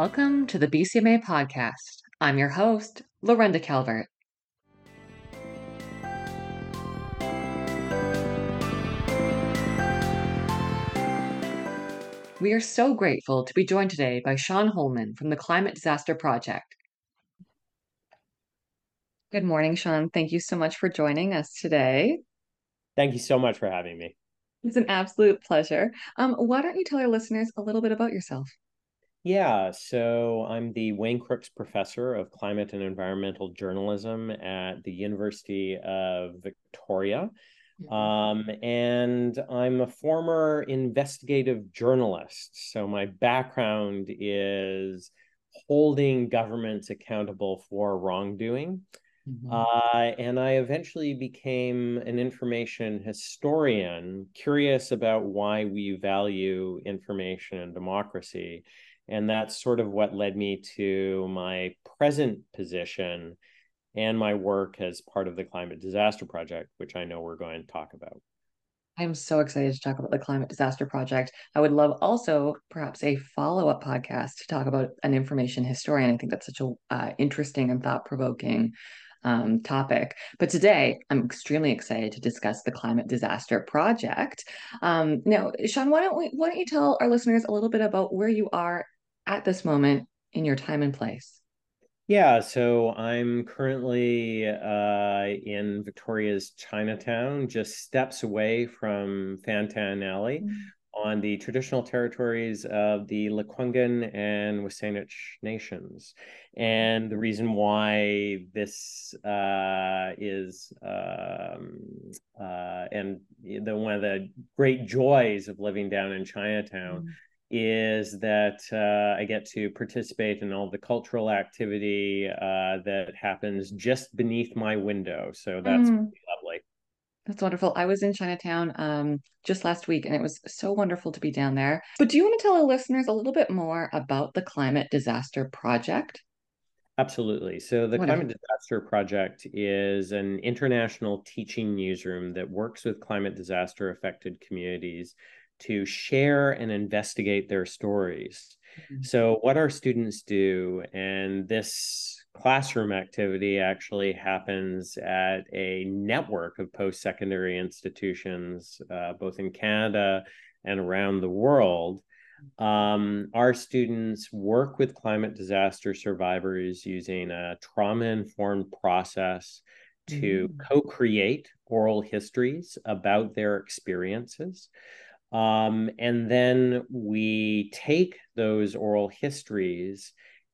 Welcome to the BCMA podcast. I'm your host, Lorenda Calvert. We are so grateful to be joined today by Sean Holman from the Climate Disaster Project. Good morning, Sean. Thank you so much for joining us today. Thank you so much for having me. It's an absolute pleasure. Um, why don't you tell our listeners a little bit about yourself? Yeah, so I'm the Wayne Crookes Professor of Climate and Environmental Journalism at the University of Victoria. Mm-hmm. Um, and I'm a former investigative journalist. So my background is holding governments accountable for wrongdoing. Mm-hmm. Uh, and I eventually became an information historian, curious about why we value information and democracy. And that's sort of what led me to my present position and my work as part of the Climate Disaster Project, which I know we're going to talk about. I'm so excited to talk about the Climate Disaster Project. I would love also perhaps a follow up podcast to talk about an information historian. I think that's such a uh, interesting and thought provoking um, topic. But today, I'm extremely excited to discuss the Climate Disaster Project. Um, now, Sean, why don't we, why don't you tell our listeners a little bit about where you are at this moment in your time and place? Yeah, so I'm currently uh, in Victoria's Chinatown, just steps away from Fantan Alley. Mm-hmm on the traditional territories of the Lekwungen and WSÁNEĆ nations. And the reason why this uh, is, um, uh, and the, one of the great joys of living down in Chinatown. Mm is that uh, I get to participate in all the cultural activity uh, that happens just beneath my window. So that's mm. lovely. That's wonderful. I was in Chinatown um, just last week and it was so wonderful to be down there. But do you want to tell our listeners a little bit more about the Climate Disaster Project? Absolutely. So, the Wonderful. Climate Disaster Project is an international teaching newsroom that works with climate disaster affected communities to share and investigate their stories. Mm-hmm. So, what our students do, and this classroom activity actually happens at a network of post secondary institutions, uh, both in Canada and around the world. Um, our students work with climate disaster survivors using a trauma informed process to mm-hmm. co create oral histories about their experiences. Um, and then we take those oral histories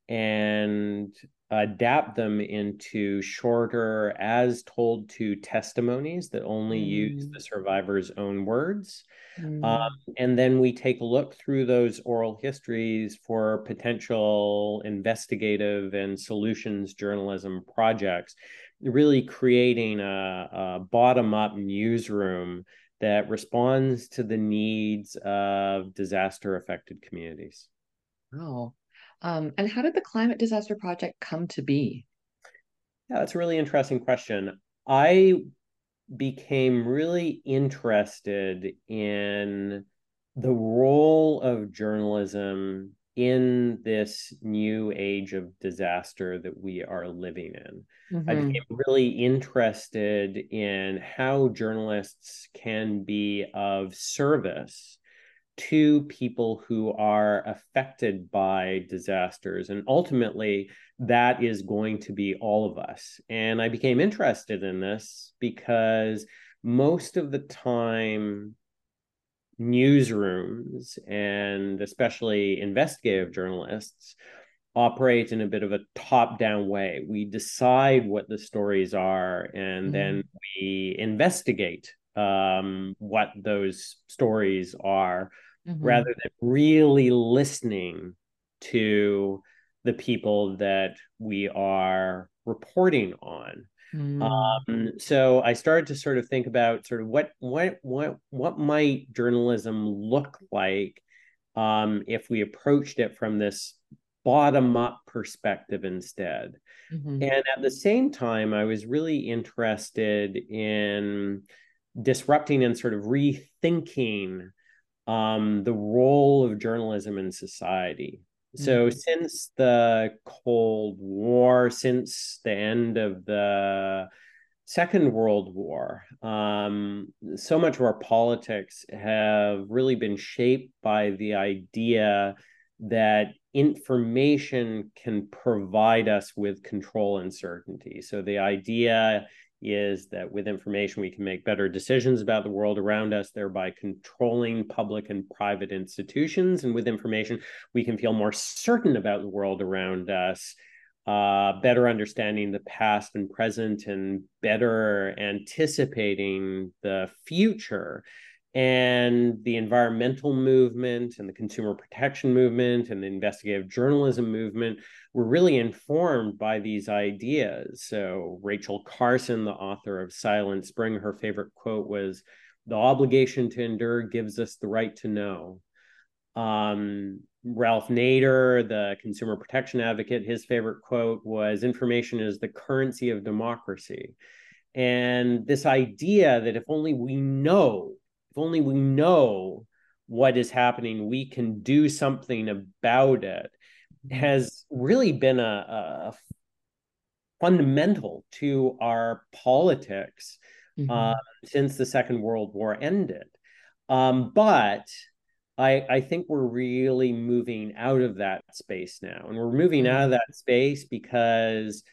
and adapt them into shorter, as told to testimonies that only mm. use the mm. survivor's own words. Mm. Um, and then we take a look through those oral histories for potential investigative and solutions journalism projects, really creating a, a bottom up newsroom that responds to the needs of disaster affected communities. Wow. Um, and how did the Climate Disaster Project come to be? Yeah, that's a really interesting question. I became really interested in the role of journalism in this new age of disaster that we are living in. Mm-hmm. I became really interested in how journalists can be of service to people who are affected by disasters. And ultimately, that is going to be all of us. And I became interested in this because most of the time, newsrooms and especially investigative journalists operate in a bit of a top down way. We decide what the stories are and mm-hmm. then we investigate um, what those stories are mm-hmm. rather than really listening to the people that we are reporting on. Mm. Um, so I started to sort of think about sort of what what what what might journalism look like um, if we approached it from this bottom up perspective instead. Mm-hmm. And at the same time, I was really interested in disrupting and sort of rethinking um, the role of journalism in society. So, mm-hmm. since the Cold War, since the end of the Second World War, um, so much of our politics have really been shaped by the idea that information can provide us with control and certainty. So, the idea is that with information we can make better decisions about the world around us, thereby controlling public and private institutions. And with information, we can feel more certain about the world around us, uh, better understanding the past and present, and better anticipating the future and the environmental movement and the consumer protection movement and the investigative journalism movement were really informed by these ideas. So, Rachel Carson, the author of Silent Spring, her favorite quote was The obligation to endure gives us the right to know. Um, Ralph Nader, the consumer protection advocate, his favorite quote was Information is the currency of democracy. And this idea that if only we know if only we know what is happening, we can do something about it, mm-hmm. has really been a, a fundamental to our politics mm-hmm. uh, since the Second World War ended. Um, but I, I think we're really moving out of that space now. And we're moving mm-hmm. out of that space because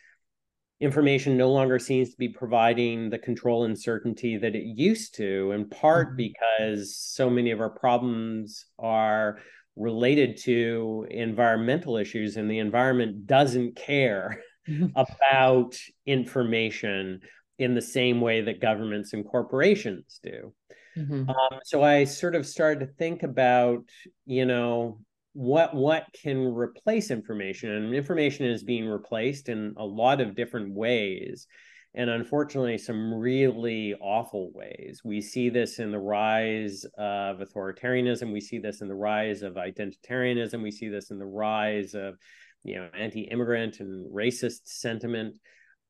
information no longer seems to be providing the control and certainty that it used to, in part mm-hmm. because so many of our problems are related to environmental issues, and the environment doesn't care about information in the same way that governments and corporations do. Mm-hmm. Um, so I sort of started to think about, you know, what what can replace information and information is being replaced in a lot of different ways and unfortunately some really awful ways. We see this in the rise of authoritarianism we see this in the rise of identitarianism we see this in the rise of you know anti-immigrant and racist sentiment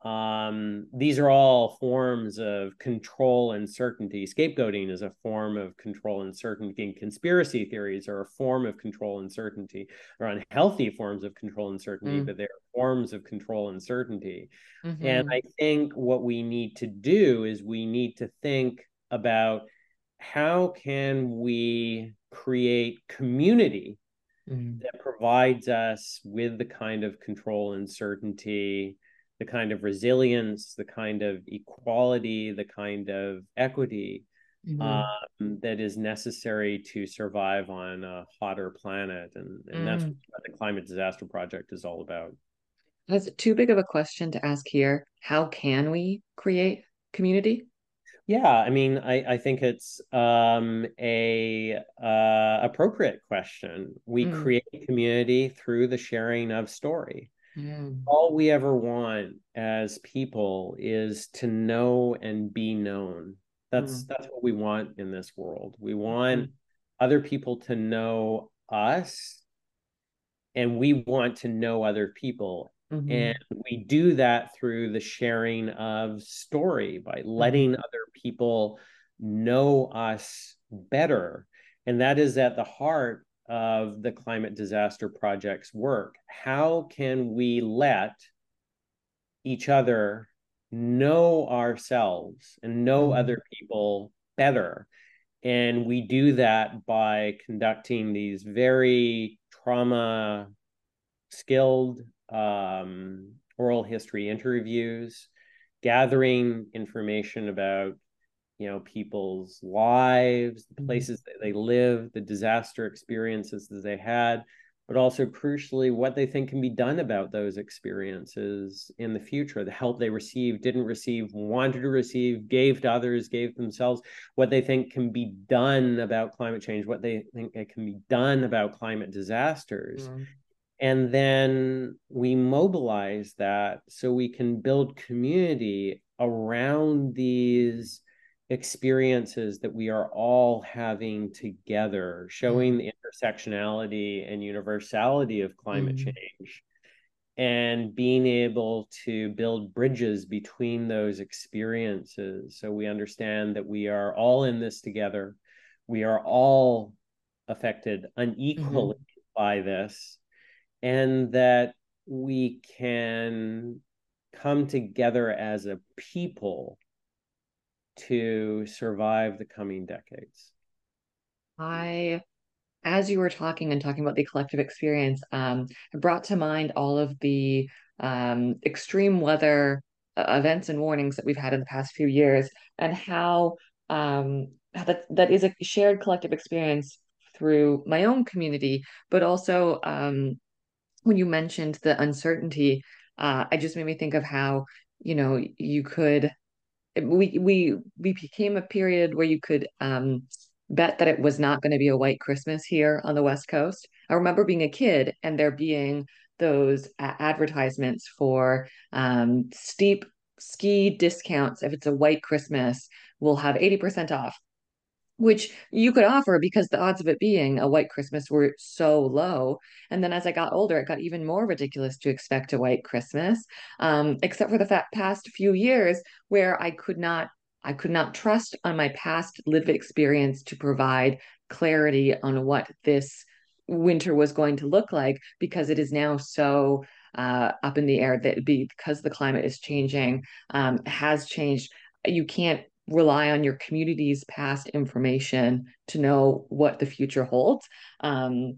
um, these are all forms of control and certainty. Scapegoating is a form of control and certainty. And conspiracy theories are a form of control and certainty. They're unhealthy forms of control and certainty, mm. but they're forms of control and certainty. Mm-hmm. And I think what we need to do is we need to think about how can we create community mm. that provides us with the kind of control and certainty the kind of resilience, the kind of equality, the kind of equity mm-hmm. um, that is necessary to survive on a hotter planet. And, and mm. that's what the Climate Disaster Project is all about. That's too big of a question to ask here. How can we create community? Yeah, I mean, I, I think it's um, a uh, appropriate question. We mm. create community through the sharing of story. Mm. All we ever want as people is to know and be known. That's mm. that's what we want in this world. We want mm. other people to know us and we want to know other people. Mm-hmm. And we do that through the sharing of story by mm-hmm. letting other people know us better. And that is at the heart of the climate disaster project's work. How can we let each other know ourselves and know mm-hmm. other people better? And we do that by conducting these very trauma skilled um, oral history interviews, gathering information about you know people's lives the mm-hmm. places that they live the disaster experiences that they had but also crucially what they think can be done about those experiences in the future the help they received didn't receive wanted to receive gave to others gave themselves what they think can be done about climate change what they think can be done about climate disasters mm-hmm. and then we mobilize that so we can build community around these experiences that we are all having together, showing mm-hmm. the intersectionality and universality of climate mm-hmm. change, and being able to build bridges between those experiences. So we understand that we are all in this together. We are all affected unequally mm-hmm. by this. and that we can come together as a people to survive the coming decades? I, as you were talking and talking about the collective experience, um, brought to mind all of the um, extreme weather uh, events and warnings that we've had in the past few years, and how um, that that is a shared collective experience through my own community, but also um, when you mentioned the uncertainty, uh, I just made me think of how you know you could we we we became a period where you could um, bet that it was not going to be a white Christmas here on the West Coast. I remember being a kid and there being those uh, advertisements for um, steep ski discounts. If it's a white Christmas, we'll have 80% off which you could offer because the odds of it being a white Christmas were so low. And then as I got older, it got even more ridiculous to expect a white Christmas, um, except for the past few years where I could not. I could not trust on my past lived experience to provide clarity on what this winter was going to look like because it is now so uh, up in the air that because the climate is changing um, has changed you can't rely on your community's past information to know what the future holds. Um,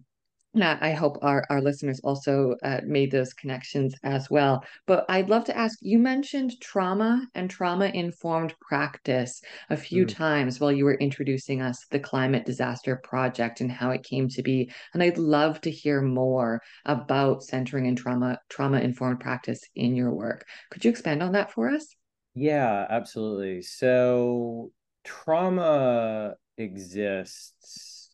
I hope our, our listeners also uh, made those connections as well. But I'd love to ask you mentioned trauma and trauma informed practice a few mm. times while you were introducing us the Climate Disaster Project and how it came to be. And I'd love to hear more about centering in trauma trauma informed practice in your work. Could you expand on that for us? Yeah, absolutely. So trauma exists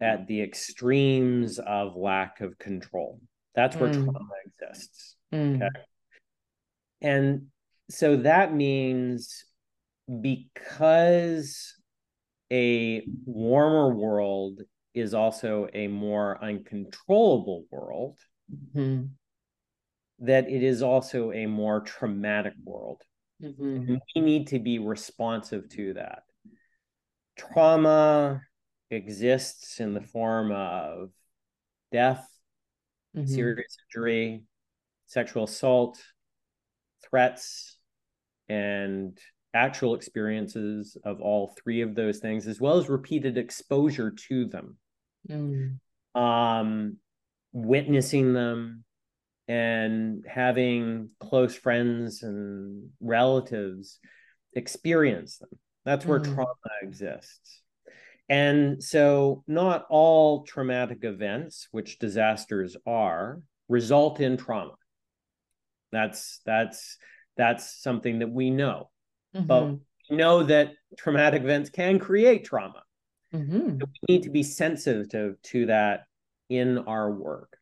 at the extremes of lack of control. That's where mm. trauma exists. Mm. Okay. And so that means because a warmer world is also a more uncontrollable world, mm-hmm. that it is also a more traumatic world. Mm-hmm. we need to be responsive to that. Trauma exists in the form of death, mm-hmm. serious injury, sexual assault, threats, and actual experiences of all three of those things, as well as repeated exposure to them. Mm. Um, witnessing them, and having close friends and relatives experience them. That's where mm. trauma exists. And so, not all traumatic events, which disasters are, result in trauma. That's that's that's something that we know. Mm-hmm. But we know that traumatic events can create trauma. Mm-hmm. So we need to be sensitive to, to that in our work.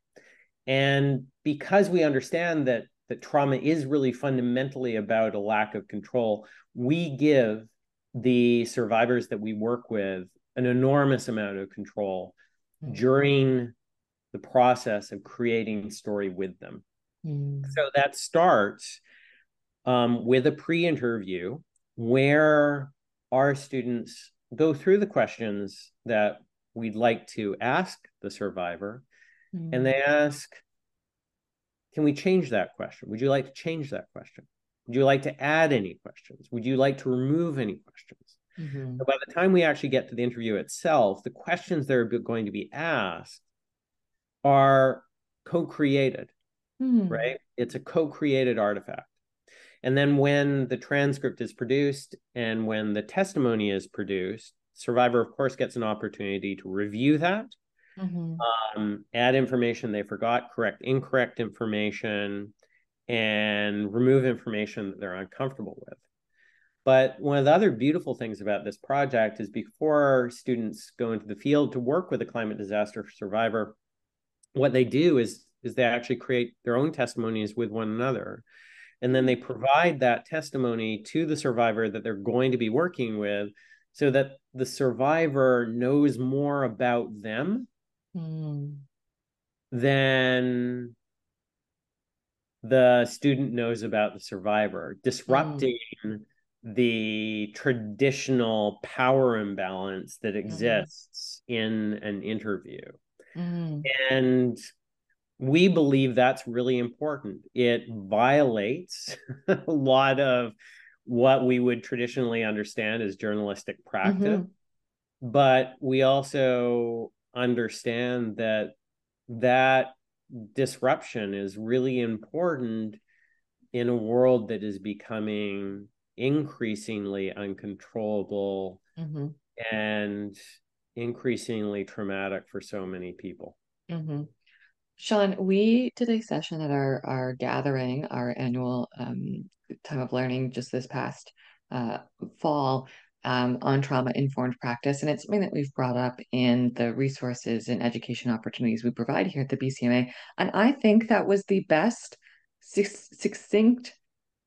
And because we understand that that trauma is really fundamentally about a lack of control, we give the survivors that we work with an enormous amount of control mm. during the process of creating story with them. Mm. So that starts um, with a pre-interview where our students go through the questions that we'd like to ask the survivor Mm. And they ask, can we change that question? Would you like to change that question? Would you like to add any questions? Would you like to remove any questions? Mm-hmm. So by the time we actually get to the interview itself, the questions that are going to be asked are co-created, mm. right? It's a co-created artifact. And then when the transcript is produced and when the testimony is produced, survivor of course gets an opportunity to review that mm-hmm. um, add information they forgot, correct incorrect information, and remove information that they're uncomfortable with. But one of the other beautiful things about this project is before students go into the field to work with a climate disaster survivor, what they do is, is they actually create their own testimonies with one another. And then they provide that testimony to the survivor that they're going to be working with so that the survivor knows more about them mm. then the student knows about the survivor, disrupting mm. the traditional power imbalance that mm-hmm. exists mm. in an interview. Mm. And we believe that's really important. It violates a lot of what we would traditionally understand as journalistic practice. Mm-hmm. But we also understand that that disruption is really important in a world that is becoming increasingly uncontrollable mm-hmm. and increasingly traumatic for so many people. Mm-hmm. Sean, we did a session at our our gathering, our annual um, time of learning, just this past uh, fall um, on trauma informed practice, and it's something that we've brought up in the resources and education opportunities we provide here at the BCMA. And I think that was the best succinct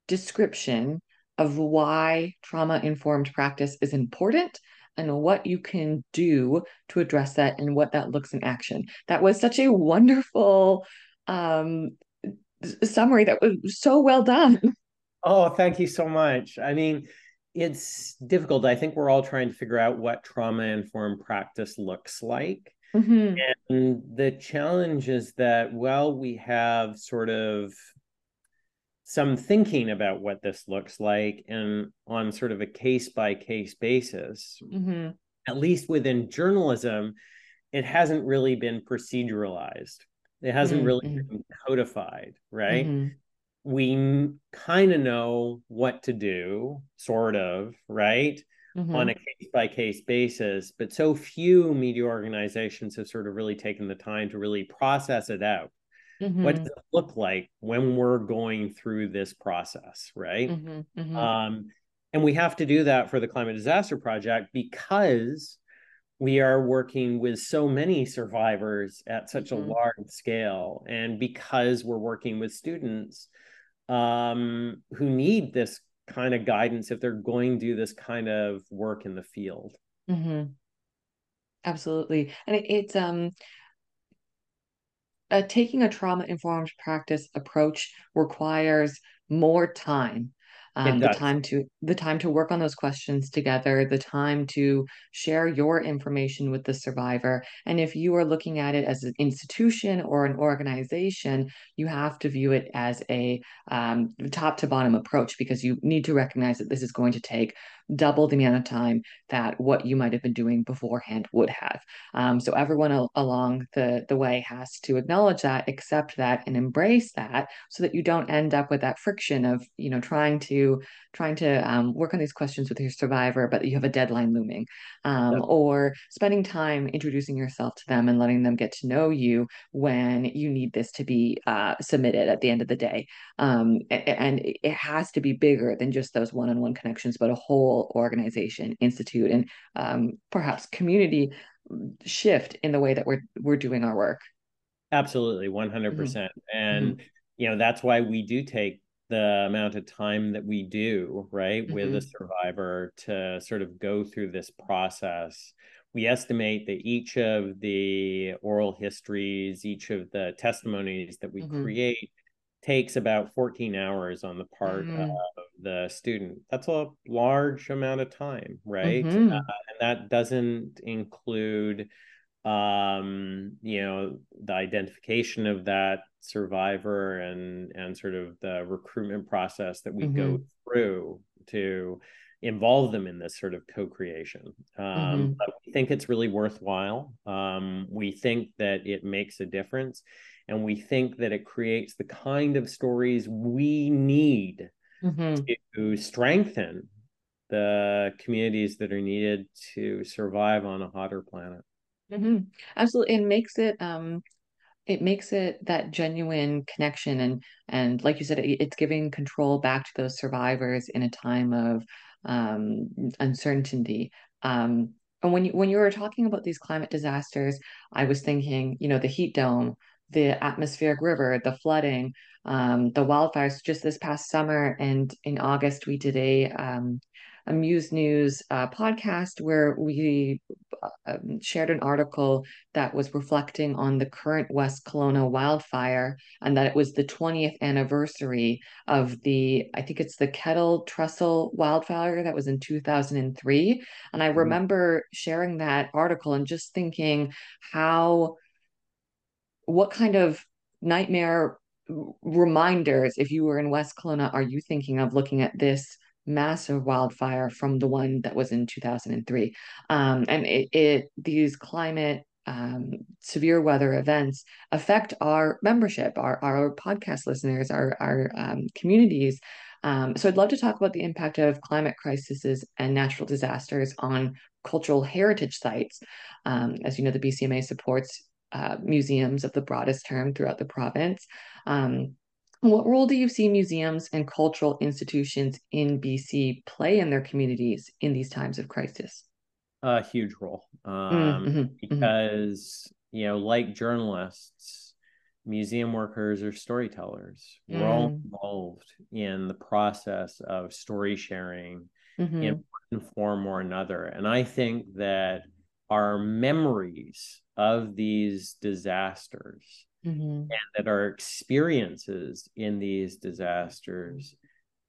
description of why trauma informed practice is important and what you can do to address that and what that looks in action. That was such a wonderful um, summary that was so well done. Oh, thank you so much. I mean, it's difficult. I think we're all trying to figure out what trauma informed practice looks like. Mm-hmm. And the challenge is that, while we have sort of some thinking about what this looks like and on sort of a case by case basis mm-hmm. at least within journalism it hasn't really been proceduralized it hasn't mm-hmm. really been codified right mm-hmm. We kind of know what to do sort of right mm-hmm. on a case by case basis but so few media organizations have sort of really taken the time to really process it out Mm-hmm. What does it look like when we're going through this process, right? Mm-hmm. Mm-hmm. Um, and we have to do that for the Climate Disaster Project because we are working with so many survivors at such a mm-hmm. large scale, and because we're working with students um, who need this kind of guidance if they're going to do this kind of work in the field. Mm-hmm. Absolutely, and it, it's um uh, taking a trauma informed practice approach requires more time um, the time to the time to work on those questions together the time to share your information with the survivor. And if you are looking at it as an institution or an organization you have to view it as a um, top to bottom approach because you need to recognize that this is going to take double the amount of time that what you might have been doing beforehand would have um, so everyone al- along the the way has to acknowledge that accept that and embrace that so that you don't end up with that friction of you know trying to trying to um, work on these questions with your survivor, but you have a deadline looming, um, yep. or spending time introducing yourself to them and letting them get to know you when you need this to be uh, submitted at the end of the day. Um, and it has to be bigger than just those one-on-one connections, but a whole organization, institute, and um, perhaps community shift in the way that we're we're doing our work. Absolutely, one hundred percent, mm-hmm. and. Mm-hmm you know that's why we do take the amount of time that we do right mm-hmm. with a survivor to sort of go through this process we estimate that each of the oral histories each of the testimonies that we mm-hmm. create takes about 14 hours on the part mm-hmm. of the student that's a large amount of time right mm-hmm. uh, and that doesn't include um you know the identification of that survivor and and sort of the recruitment process that we mm-hmm. go through to involve them in this sort of co-creation um, mm-hmm. but we think it's really worthwhile um, we think that it makes a difference and we think that it creates the kind of stories we need mm-hmm. to strengthen the communities that are needed to survive on a hotter planet mm-hmm. absolutely it makes it um it makes it that genuine connection and and like you said it, it's giving control back to those survivors in a time of um, uncertainty. Um, and when you when you were talking about these climate disasters i was thinking you know the heat dome the atmospheric river the flooding um, the wildfires. Just this past summer and in august we did a um, a Muse News uh, podcast where we uh, um, shared an article that was reflecting on the current West Kelowna wildfire and that it was the 20th anniversary of the, I think it's the Kettle Trestle wildfire that was in 2003. And I mm-hmm. remember sharing that article and just thinking how, what kind of nightmare reminders if you were in West Kelowna are you thinking of looking at this massive wildfire from the one that was in 2003 um, and it, it these climate um, severe weather events affect our membership our, our podcast listeners our, our um, communities. Um, so i'd love to talk about the impact of climate crises and natural disasters on cultural heritage sites. Um, as you know the bcma supports uh, museums of the broadest term throughout the province. Um, what role do you see museums and cultural institutions in BC play in their communities in these times of crisis? A huge role, um, mm-hmm, mm-hmm. because mm-hmm. you know, like journalists, museum workers are storytellers. Mm. We're all mm. involved in the process of story sharing mm-hmm. in one form or another, and I think that our memories of these disasters mm-hmm. and that our experiences in these disasters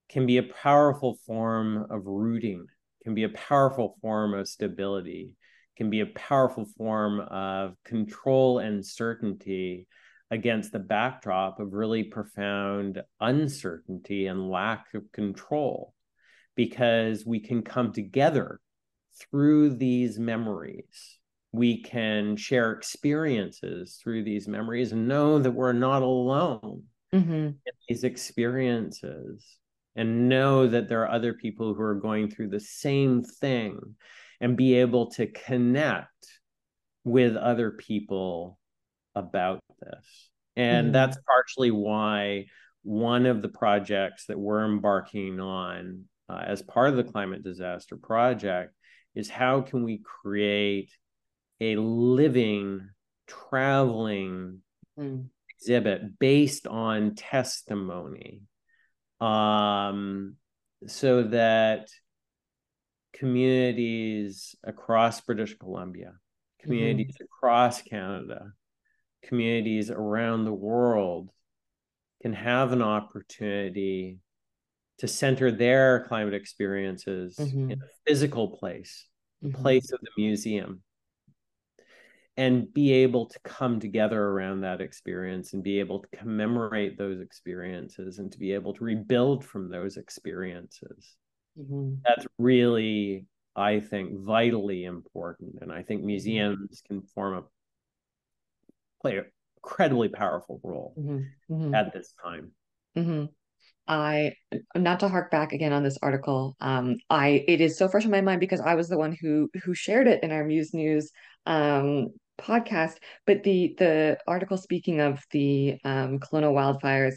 can be a powerful form of rooting, can be a powerful form of stability, can be a powerful form of control and certainty against the backdrop of really profound uncertainty and lack of control because we can come together through these memories. We can share experiences through these memories and know that we're not alone mm-hmm. in these experiences and know that there are other people who are going through the same thing and be able to connect with other people about this. And mm-hmm. that's partially why one of the projects that we're embarking on uh, as part of the climate disaster project is how can we create a living traveling mm. exhibit based on testimony um, so that communities across british columbia communities mm-hmm. across canada communities around the world can have an opportunity to center their climate experiences mm-hmm. in a physical place, mm-hmm. place of the museum, and be able to come together around that experience and be able to commemorate those experiences and to be able to rebuild from those experiences. Mm-hmm. That's really, I think, vitally important. And I think mm-hmm. museums can form a play an incredibly powerful role mm-hmm. Mm-hmm. at this time. I not to hark back again on this article. Um, I it is so fresh in my mind because I was the one who who shared it in our Muse News um podcast. But the the article speaking of the um Kelowna wildfires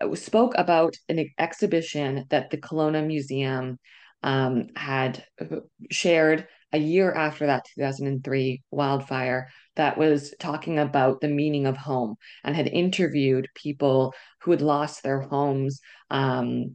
uh, spoke about an exhibition that the Kelowna Museum um had uh, shared a year after that 2003 wildfire that was talking about the meaning of home and had interviewed people who had lost their homes um,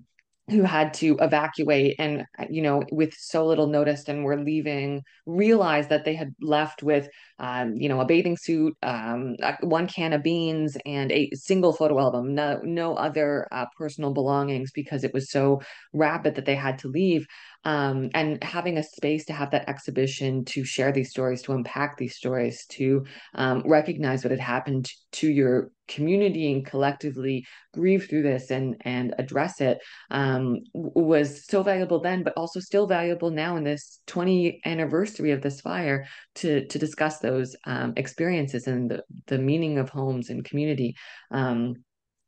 who had to evacuate and you know with so little notice and were leaving realized that they had left with um, you know a bathing suit um, one can of beans and a single photo album no no other uh, personal belongings because it was so rapid that they had to leave um, and having a space to have that exhibition to share these stories to unpack these stories to um, recognize what had happened to your community and collectively grieve through this and and address it um, was so valuable then but also still valuable now in this 20 anniversary of this fire to to discuss those um, experiences and the, the meaning of homes and community. Um,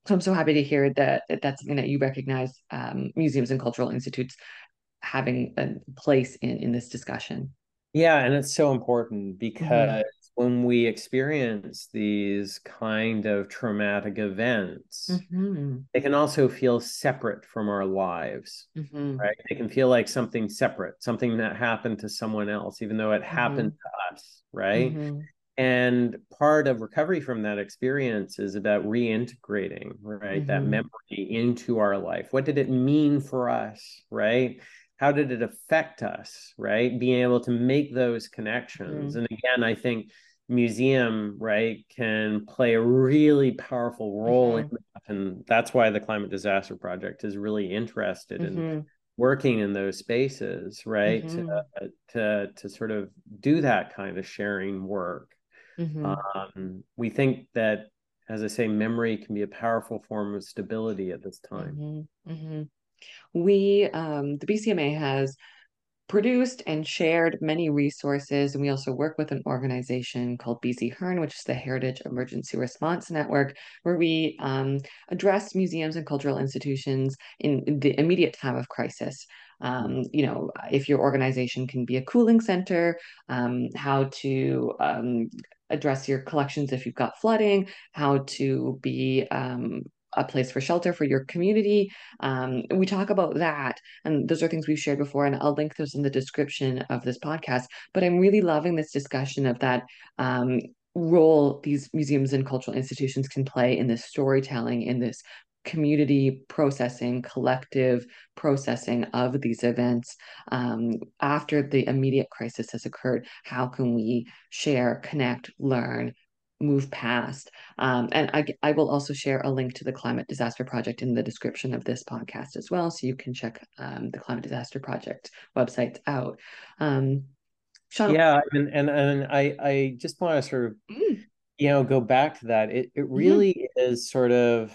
so I'm so happy to hear that that's something that you recognize um, museums and cultural institutes having a place in in this discussion. Yeah, and it's so important mm-hmm. because mm-hmm. when we experience these kind of traumatic events, mm-hmm. they can also feel separate from our lives, mm-hmm. right? They can feel like something separate, something that happened to someone else, even though it happened mm-hmm. to us, right? Mm-hmm. And part of recovery from that experience is about reintegrating, right? That memory into our life. What did it mean for us, right? How did it affect us right being able to make those connections mm-hmm. and again i think museum right can play a really powerful role mm-hmm. in that and that's why the climate disaster project is really interested mm-hmm. in working in those spaces right to, mm-hmm. to to sort of do that kind of sharing work mm-hmm. um, we think that as I say, memory can be a powerful form of stability at this time. We, um, the BCMA has produced and shared many resources. And we also work with an organization called BC HERN, which is the Heritage Emergency Response Network, where we um, address museums and cultural institutions in, in the immediate time of crisis. Um, you know, if your organization can be a cooling center, um, how to um, address your collections if you've got flooding, how to be um, a place for shelter for your community. Um, we talk about that, and those are things we've shared before, and I'll link those in the description of this podcast. But I'm really loving this discussion of that um, role these museums and cultural institutions can play in this storytelling, in this community processing, collective processing of these events um, after the immediate crisis has occurred. How can we share, connect, learn, move past. Um, and I, I will also share a link to the Climate Disaster Project in the description of this podcast as well. So you can check um, the Climate Disaster Project websites out. Um, Sean, yeah, and, and and I I just want to sort of mm. you know go back to that. It it mm-hmm. really mm-hmm. is sort of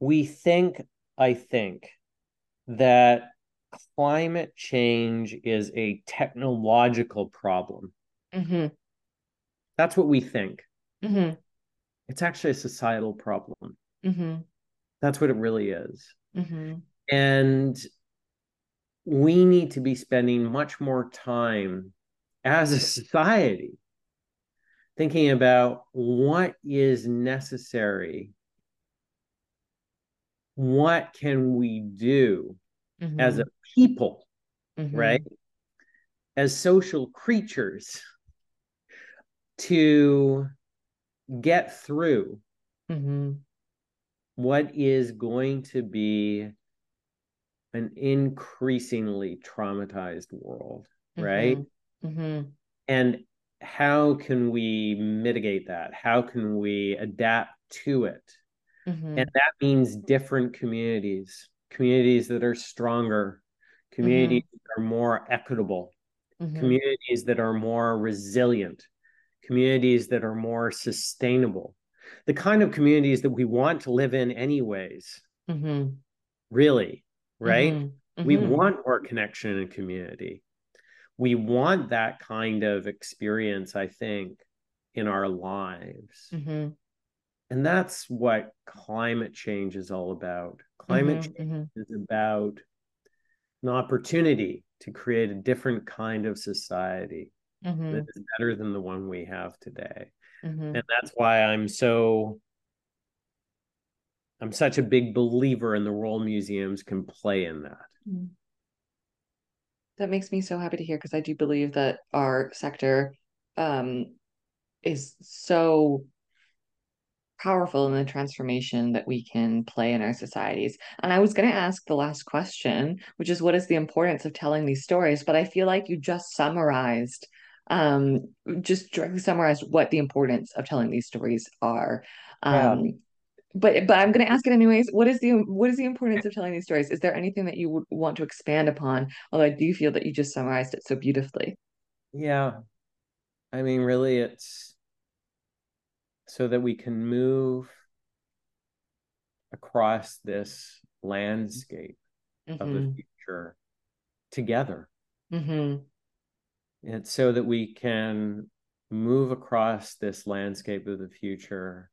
we think I think that climate change is a technological problem. Mm-hmm. That's what we think. Mm-hmm. It's actually a societal problem. Mm-hmm. That's what it really is. Mm-hmm. And we need to be spending much more time as a society thinking about what is necessary. What can we do mm-hmm. as a people, mm-hmm. right? As social creatures to get through mm-hmm. what is going to be an increasingly traumatized world, mm-hmm. right? Mm-hmm. And how can we mitigate that? How can we adapt to it? Mm-hmm. And that means different communities, communities that are stronger, communities mm-hmm. that are more equitable, mm-hmm. communities that are more resilient, communities that are more sustainable, the kind of communities that we want to live in, anyways. Mm-hmm. Really, right? Mm-hmm. We mm-hmm. want more connection and community. We want that kind of experience, I think, in our lives. Mm-hmm. And that's what climate change is all about. Climate mm-hmm. change mm-hmm. is about an opportunity to create a different kind of society mm-hmm. that is better than the one we have today. Mm-hmm. And that's why I'm so I'm such a big believer in the role museums can play in that. Mm-hmm. That makes me so happy to hear because I do believe that our sector um, is so powerful in the transformation that we can play in our societies. And I was going to ask the last question, which is what is the importance of telling these stories? But I feel like you just summarized um, just directly summarize what the importance of telling these stories are. Um, yeah. But but I'm going to ask it anyways. What is the what is the importance of telling these stories? Is there anything that you would want to expand upon? Although I do feel that you just summarized it so beautifully. Yeah, I mean, really, it's so that we can move across this landscape mm-hmm. of the mm-hmm. future together. Mm-hmm. It's so that we can move across this landscape of the future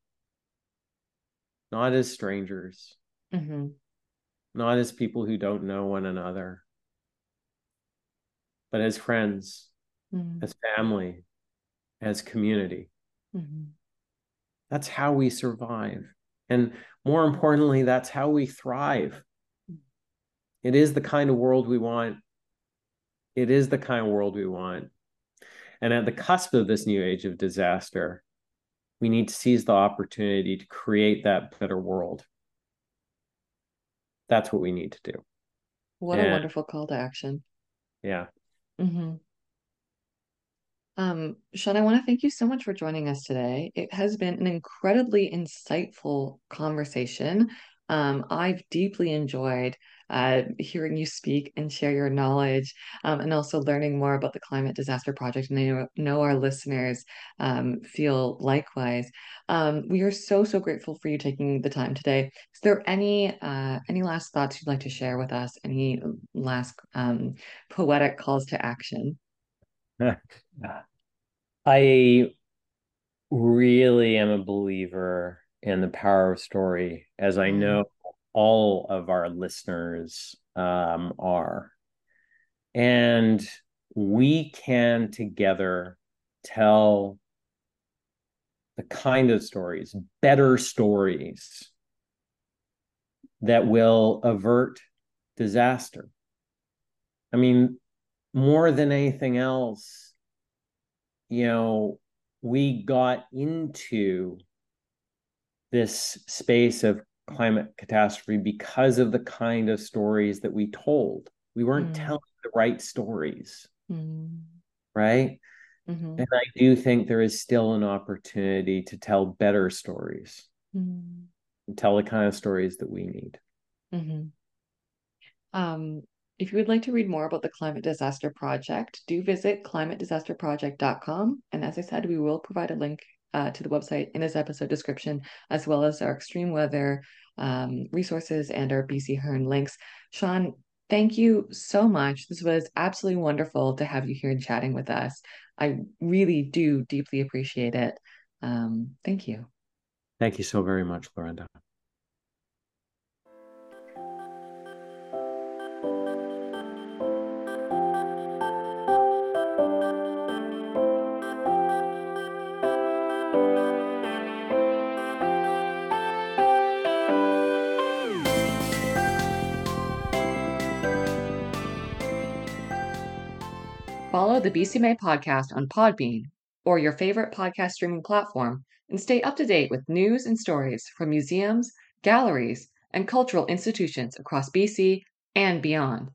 not as strangers, mm-hmm. not as people who don't know one another, but as friends, mm-hmm. as family, as community. Mm-hmm. That's how we survive. And more importantly, that's how we thrive. It is the kind of world we want it is the kind of world we want. And at the cusp of this new age of disaster, we need to seize the opportunity to create that better world. That's what we need to do. What and, a wonderful call to action. Yeah. Mm-hmm. Um, Sean, I want to thank you so much for joining us today. It has been an incredibly insightful conversation. Um, I've deeply enjoyed uh, hearing you speak and share your knowledge, um, and also learning more about the Climate Disaster Project. And I know, know our listeners um, feel likewise. Um, we are so so grateful for you taking the time today. Is there any uh, any last thoughts you'd like to share with us? Any last um, poetic calls to action? I really am a believer in the power of story, as I know all of our listeners um, are. And we can together tell the kind of stories, better stories that will avert disaster. I mean, more than anything else, you know, we got into this space of climate catastrophe because of the kind of stories that we told. We weren't mm. telling the right stories, mm. right? Mm-hmm. And I do think there is still an opportunity to tell better stories, mm. and tell the kind of stories that we need. Mm-hmm. Um, if you would like to read more about the Climate Disaster Project, do visit climatedisasterproject.com. And as I said, we will provide a link uh, to the website in this episode description, as well as our extreme weather um, resources and our BC HEN links. Sean, thank you so much. This was absolutely wonderful to have you here and chatting with us. I really do deeply appreciate it. Um, thank you. Thank you so very much, Lorenda. Follow the BCMA podcast on Podbean or your favorite podcast streaming platform and stay up to date with news and stories from museums, galleries, and cultural institutions across BC and beyond.